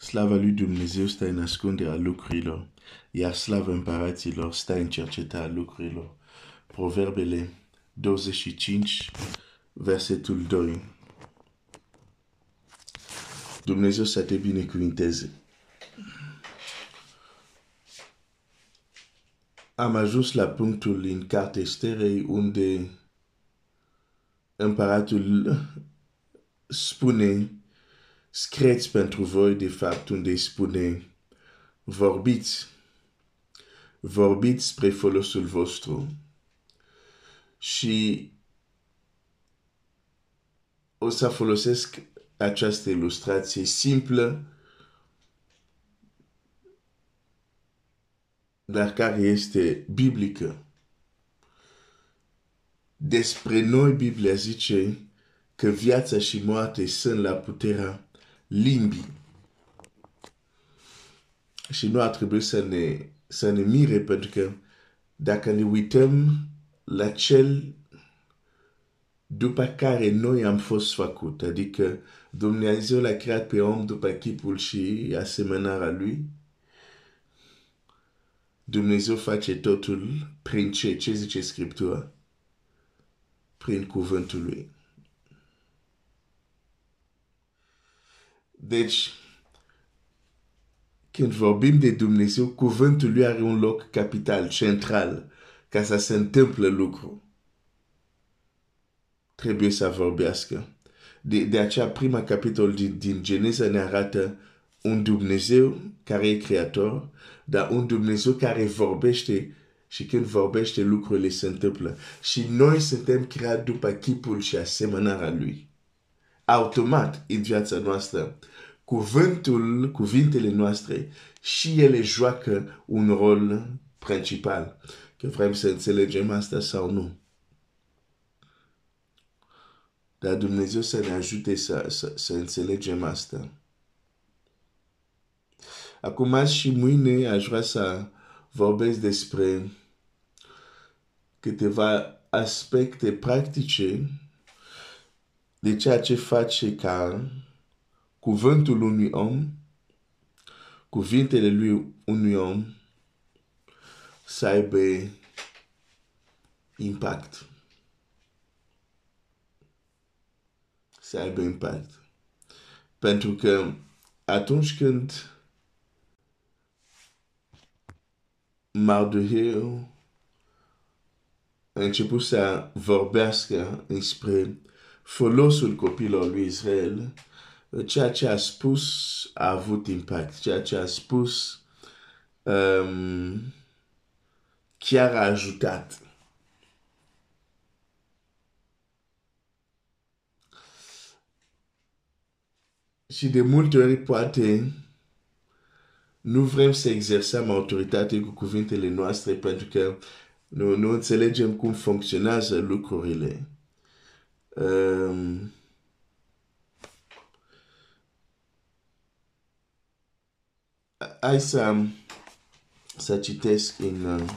Slava lui Dumnezeu stă în ascunderea lucrurilor, iar slava împăraților stă în cercetarea lucrurilor. Proverbele 25, versetul 2. Dumnezeu să te binecuvinteze. Am ajuns la punctul în cartea Esterei unde împăratul spune scrieți pentru voi, de fapt, unde spune vorbiți, vorbiți spre folosul vostru. Și o să folosesc această ilustrație simplă, dar care este biblică. Despre noi, Biblia zice că viața și moarte sunt la puterea limbii. Și nu ar trebui să ne, să ne mire, pentru că dacă ne uităm la cel după care noi am fost făcut, adică Dumnezeu l-a creat pe om după chipul și asemănarea lui, Dumnezeu face totul prin ce? Ce zice Scriptura? Prin cuvântul lui. Deci, când vorbim de Dumnezeu, cuvântul lui are un loc capital, central, ca să se întâmple lucru. Trebuie să vorbească. De, de aceea, prima capitol din, din Geneza ne arată un Dumnezeu care e creator, dar un Dumnezeu care vorbește și când vorbește lucrurile se întâmplă. Și noi suntem creați după chipul și asemănarea lui. Automat în viața noastră cuvântul, cuvintele noastre și ele joacă un rol principal. Că vrem să înțelegem asta sau nu. Dar Dumnezeu să ne ajute să, să, să înțelegem asta. Acum azi și mâine aș vrea să vorbesc despre câteva aspecte practice de ceea ce face ca cuvântul unui om, cuvintele lui unui om să aibă impact. Să aibă impact. Pentru că atunci când Mardoheu a început să vorbească despre folosul copilor lui Israel, ceea ce a spus a avut impact, ceea ce a spus um, chiar a ajutat. Și de multe ori poate nu vrem să exersăm autoritate cu cuvintele noastre pentru că nu, nu înțelegem cum funcționează lucrurile. Um, hai să, să citesc în,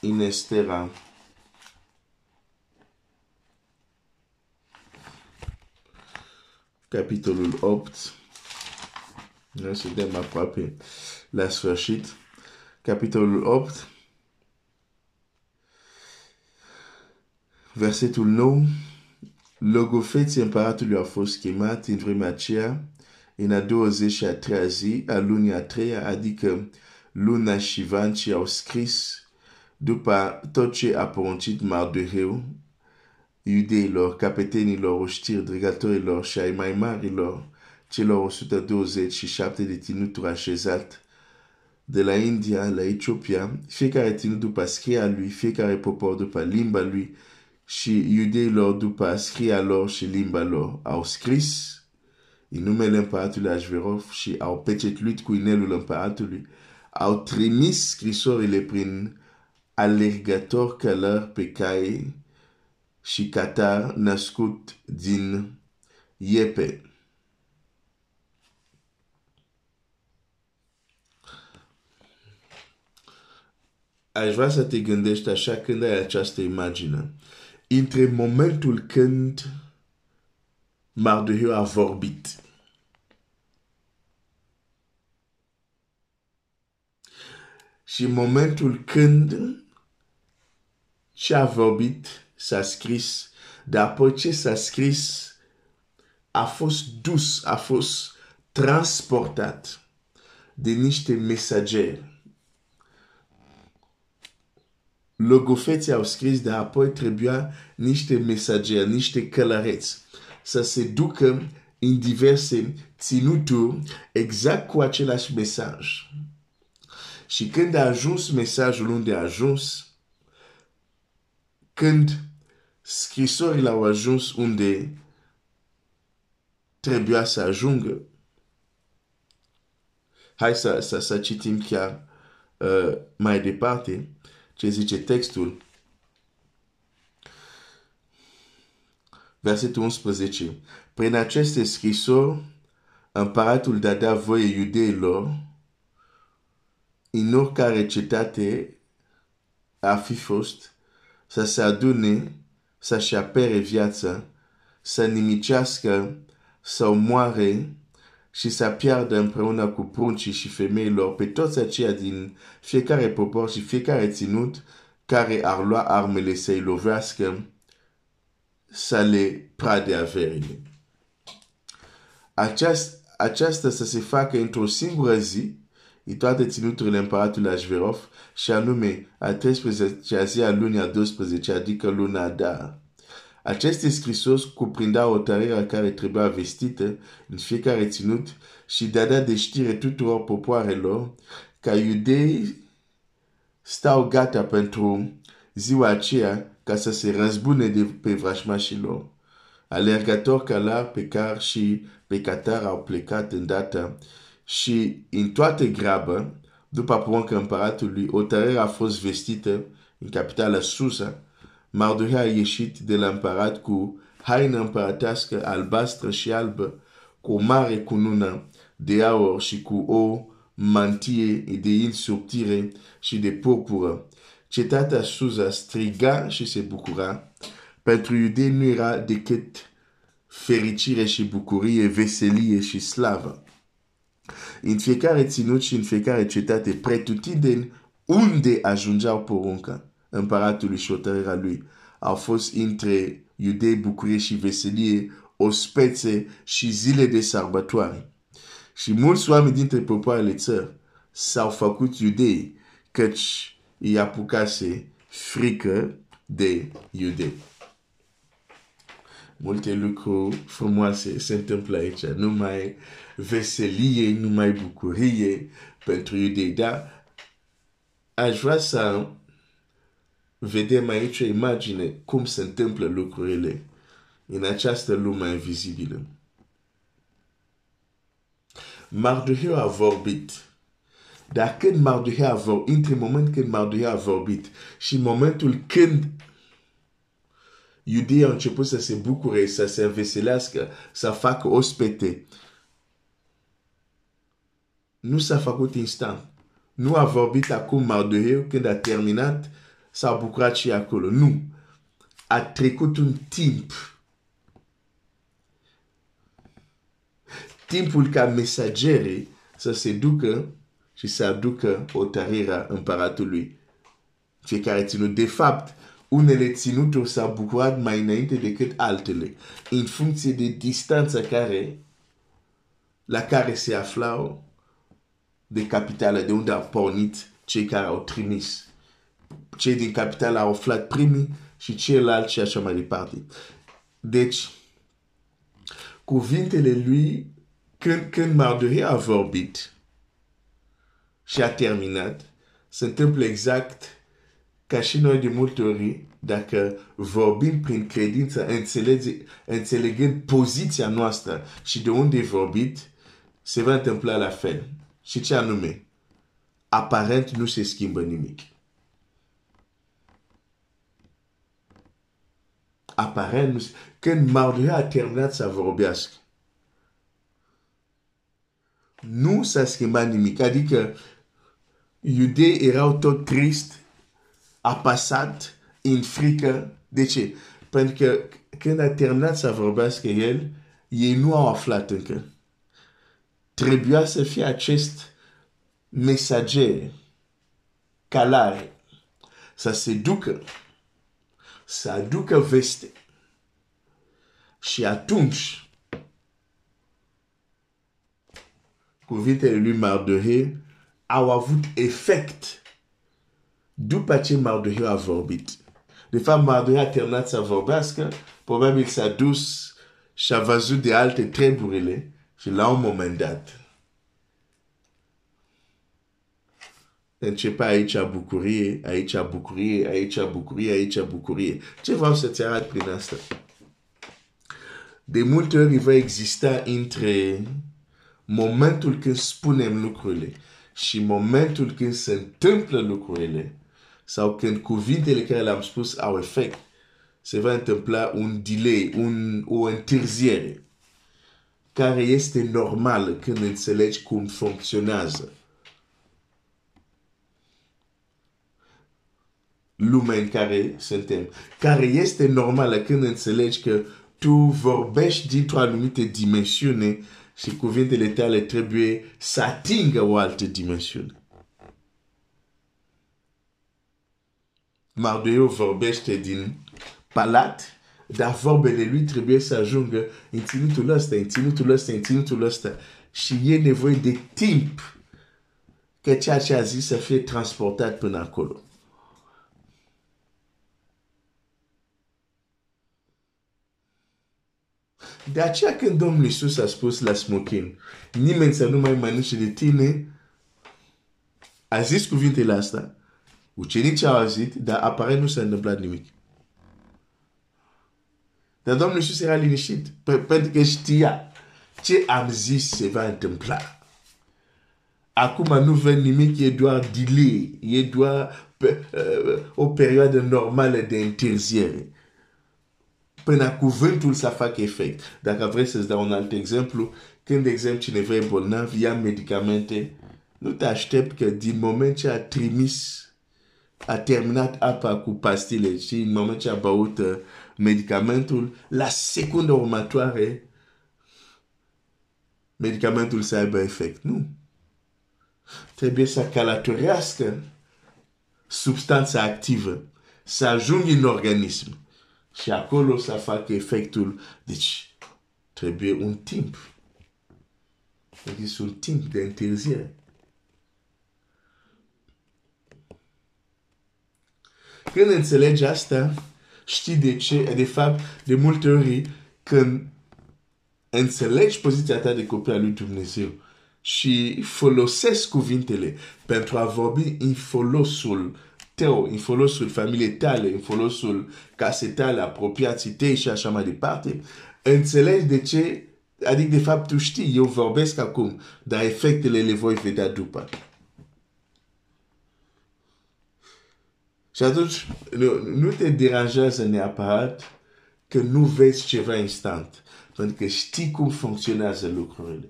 în Estera. Capitolul 8. Noi suntem aproape la sfârșit. Capitolul 8. Versetul 9. Logofeții împăratului au fost chemat în vremea aceea în a 23-a zi a lunii a treia, adică luna Shivan, au scris după tot ce a poruncit Mardoheu, iudeilor, capetenilor, oștiri, dregătorilor și ai mai marilor, celor 127 de tinuturi așezat de la India la Etiopia, fiecare ținut după scria lui, fiecare popor după limba lui și iudeilor după scria lor și limba lor. Au scris în numele împăratului Așverov și au pecetluit cu inelul împăratului, au trimis scrisorile prin alergător călăr pe cai și catar născut din iepe. Aș vrea să te gândești așa când ai această imagine între momentul când Mardoheu a vorbit. Și momentul când ce a vorbit s-a scris, dar apoi ce s-a scris a fost dus, a fost transportat de niște mesageri Logofeții au scris, dar apoi trebuia niște mesageri, niște călăreți să se ducă în diverse ținuturi exact cu același mesaj. Și când a ajuns mesajul unde a ajuns, când scrisorile au ajuns unde trebuia să ajungă, hai să, să, să citim chiar uh, mai departe ce zice textul. Versetul 11. Prin aceste scrisori, împăratul dădea voie iudeilor în oricare cetate a fi fost să se adune, să-și apere viața, să nimicească, să moare și să piardă împreună cu pruncii și femeilor pe toți aceia din fiecare popor și fiecare ținut care ar lua armele să-i lovească, să le prade averile. Aceast, aceasta să se facă într-o singură zi, în toate ținuturile împăratului Ashverov, și anume a 13-a zi a lunii a 12, adică luna Adar. Aceste scrisori cuprindeau o tărere care trebuia vestită în fiecare ținut și dădea de știre tuturor popoarelor ca iudei stau gata pentru ziua aceea ca să se răzbune de pe vrăjmașilor. Alergători calar pe car și pe catar au plecat îndată și în toată grabă, după porunca împăratului, o tărere a fost vestită în capitala Susa, Mardohea a ieșit de la împărat cu haină împărătească albastră și albă, cu o mare cunună de aur și cu o mantie de in subtire și de purpură. Cetatea Susa striga și se bucura. Pentru iudei nu era decât fericire și bucurie, veselie și slavă. În fiecare ținut și în fiecare cetate, pretutindeni unde ajungeau porunca împăratului și hotărârea lui. Au fost între iudei bucurie și veselie, o spețe și zile de sărbătoare. Și mulți oameni dintre popoarele țări s-au făcut iudei, căci îi apucase frică de iudei. Multe lucruri frumoase se întâmplă aici, numai veselie, numai bucurie pentru iudei, dar aș vrea să vedem aici o imagine cum se întâmplă lucrurile în această lume invizibilă. Mardoheu a vorbit. Dar când Mardoheu a vorbit, între moment când Mardoheu a vorbit și momentul când iudeii au început să se bucure, să se înveselească, să facă ospete, nu s-a făcut instant. Nu a vorbit acum Mardoheu când a terminat s-a bucurat și acolo. Nu. A trecut un timp. Timpul ca mesagerii să se ducă și să aducă o tărire împăratului. Fiecare ținut. De fapt, unele ținuturi s-au bucurat mai înainte decât altele, în funcție de distanța care, la care se aflau de capitală, de unde au pornit cei care au trimis cei din capital au aflat primii și ceilalți și așa mai departe. Deci, cuvintele lui, când, când Mardoheu a vorbit și a terminat, se întâmplă exact ca și noi de multe ori, dacă vorbim prin credință, înțelege, înțelegând poziția noastră și de unde e vorbit, se va întâmpla la fel. Și ce anume? Aparent nu se schimbă nimic. Aparent când Mardoheu a terminat să vorbească. Nu s-a schimbat nimic. Adică iudei erau tot trist, apasat, în frică. De ce? Pentru că când a terminat să vorbească el, ei nu au aflat încă. Trebuia să fie acest mesager calare, să se ducă, să aducă veste. Și atunci, cuvintele lui Mardohe au avut efect după ce Mardohe a vorbit. De fapt, Mardohe a terminat să vorbească, probabil s-a dus și a văzut de alte treburile și la un moment dat începe aici bucurie, aici bucurie, aici bucurie, aici bucurie. Ce vreau să-ți arăt prin asta? De multe ori va exista între momentul când spunem lucrurile și momentul când se întâmplă lucrurile sau când cuvintele care le-am spus au efect, se va întâmpla un delay, un, o întârziere care este normală când înțelegi cum funcționează. Lumea în care suntem, care este normală când înțelegi că tu vorbești dintr-o anumită dimensiune și cuvintele tale trebuie să atingă o altă dimensiune. Mardoeu vorbește din palat, dar vorbele lui trebuie să ajungă în ținutul ăsta, în ținutul ăsta, în ținutul ăsta. Și e nevoie de timp că ceea ce a zis să fie transportat până acolo. De aceea când Domnul Iisus a spus la smochin, nimeni să nu mai mănânce de tine, a zis cuvintele astea, ucenicii au auzit, dar apare nu s-a întâmplat nimic. Dar Domnul Iisus era liniștit, pentru că știa ce am zis se va întâmpla. Acum nu văd nimic, e doar delay, e doar uh, o perioadă normală de întârziere până cuvântul să facă efect. Dacă vreți să-ți dau un alt exemplu, când, de exemplu, cineva e bolnav, ia medicamente, nu te aștept că din moment ce a trimis, a terminat apa cu pastile și în moment ce a băut uh, medicamentul, la secundă următoare, medicamentul să aibă efect. Nu. Trebuie să călătorească substanța activă, să ajungă în organism și acolo să facă efectul. Deci, trebuie un timp. Există un timp de întârziere. Când înțelegi asta, știi de ce, de fapt, de multe ori, când înțelegi poziția ta de copil al lui Dumnezeu și folosesc cuvintele pentru a vorbi în folosul tău, în folosul familiei tale, în folosul casei tale, apropiații tăi și așa mai departe, înțelegi de ce, adică de fapt tu știi, eu vorbesc acum, dar efectele le voi vedea după. Și atunci nu, nu te deranjează neapărat că nu vezi ceva instant, pentru că știi cum funcționează lucrurile.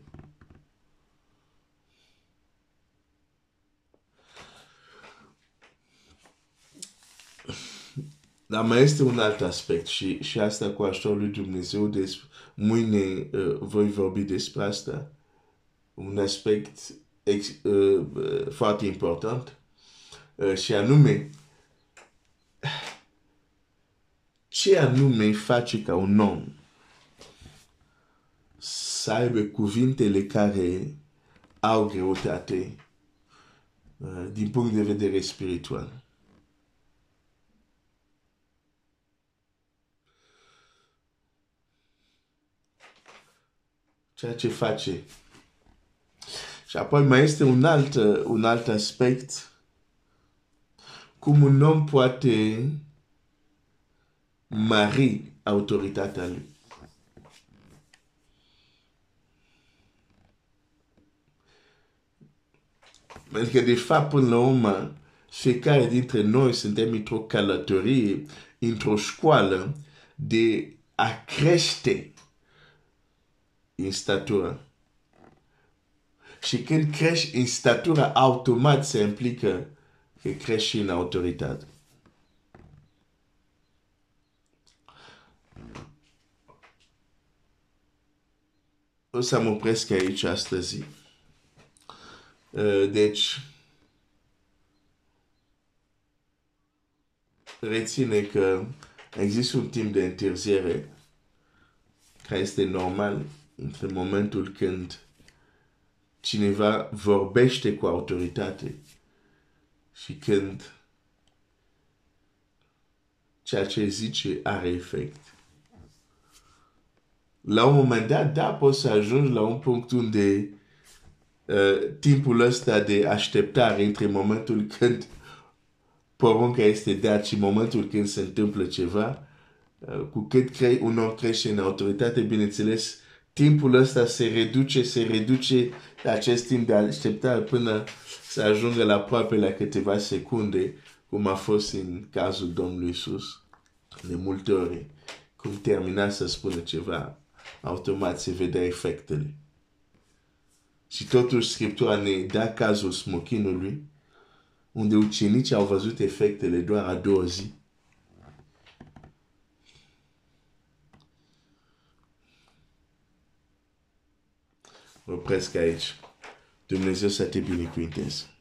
Dar mai este un alt aspect și, și asta cu ajutorul lui Dumnezeu, des, mâine uh, voi vorbi despre asta. Un aspect ex, uh, uh, foarte important uh, și anume ce anume face ca un om să aibă cuvintele care au greutate uh, din punct de vedere spiritual. Ceea ce face. Și apoi mai este un alt, un alt aspect, cum un om poate mari autoritatea lui. Pentru că, de fapt, până la urmă, fiecare dintre noi suntem într-o călătorie, într-o școală de a crește în statură. Și când crești în statură, automat se implică că crești în autoritate. O să mă opresc aici astăzi. Uh, deci, reține că există un timp de întârziere care este normal între momentul când cineva vorbește cu autoritate și când ceea ce zice are efect. La un moment dat, da, poți să ajungi la un punct unde uh, timpul ăsta de așteptare între momentul când porunca este dat și momentul când se întâmplă ceva, uh, cu cât crei, un om crește în autoritate, bineînțeles, timpul ăsta se reduce, se reduce acest timp de așteptare până să ajungă la aproape la câteva secunde, cum a fost în cazul Domnului Isus. De multe ori, cum termina să spună ceva, automat se vedea efectele. Și totuși Scriptura ne da cazul smochinului, unde ucenicii au văzut efectele doar a doua zi. Opresc aici. Dumnezeu să te binecuvinteze.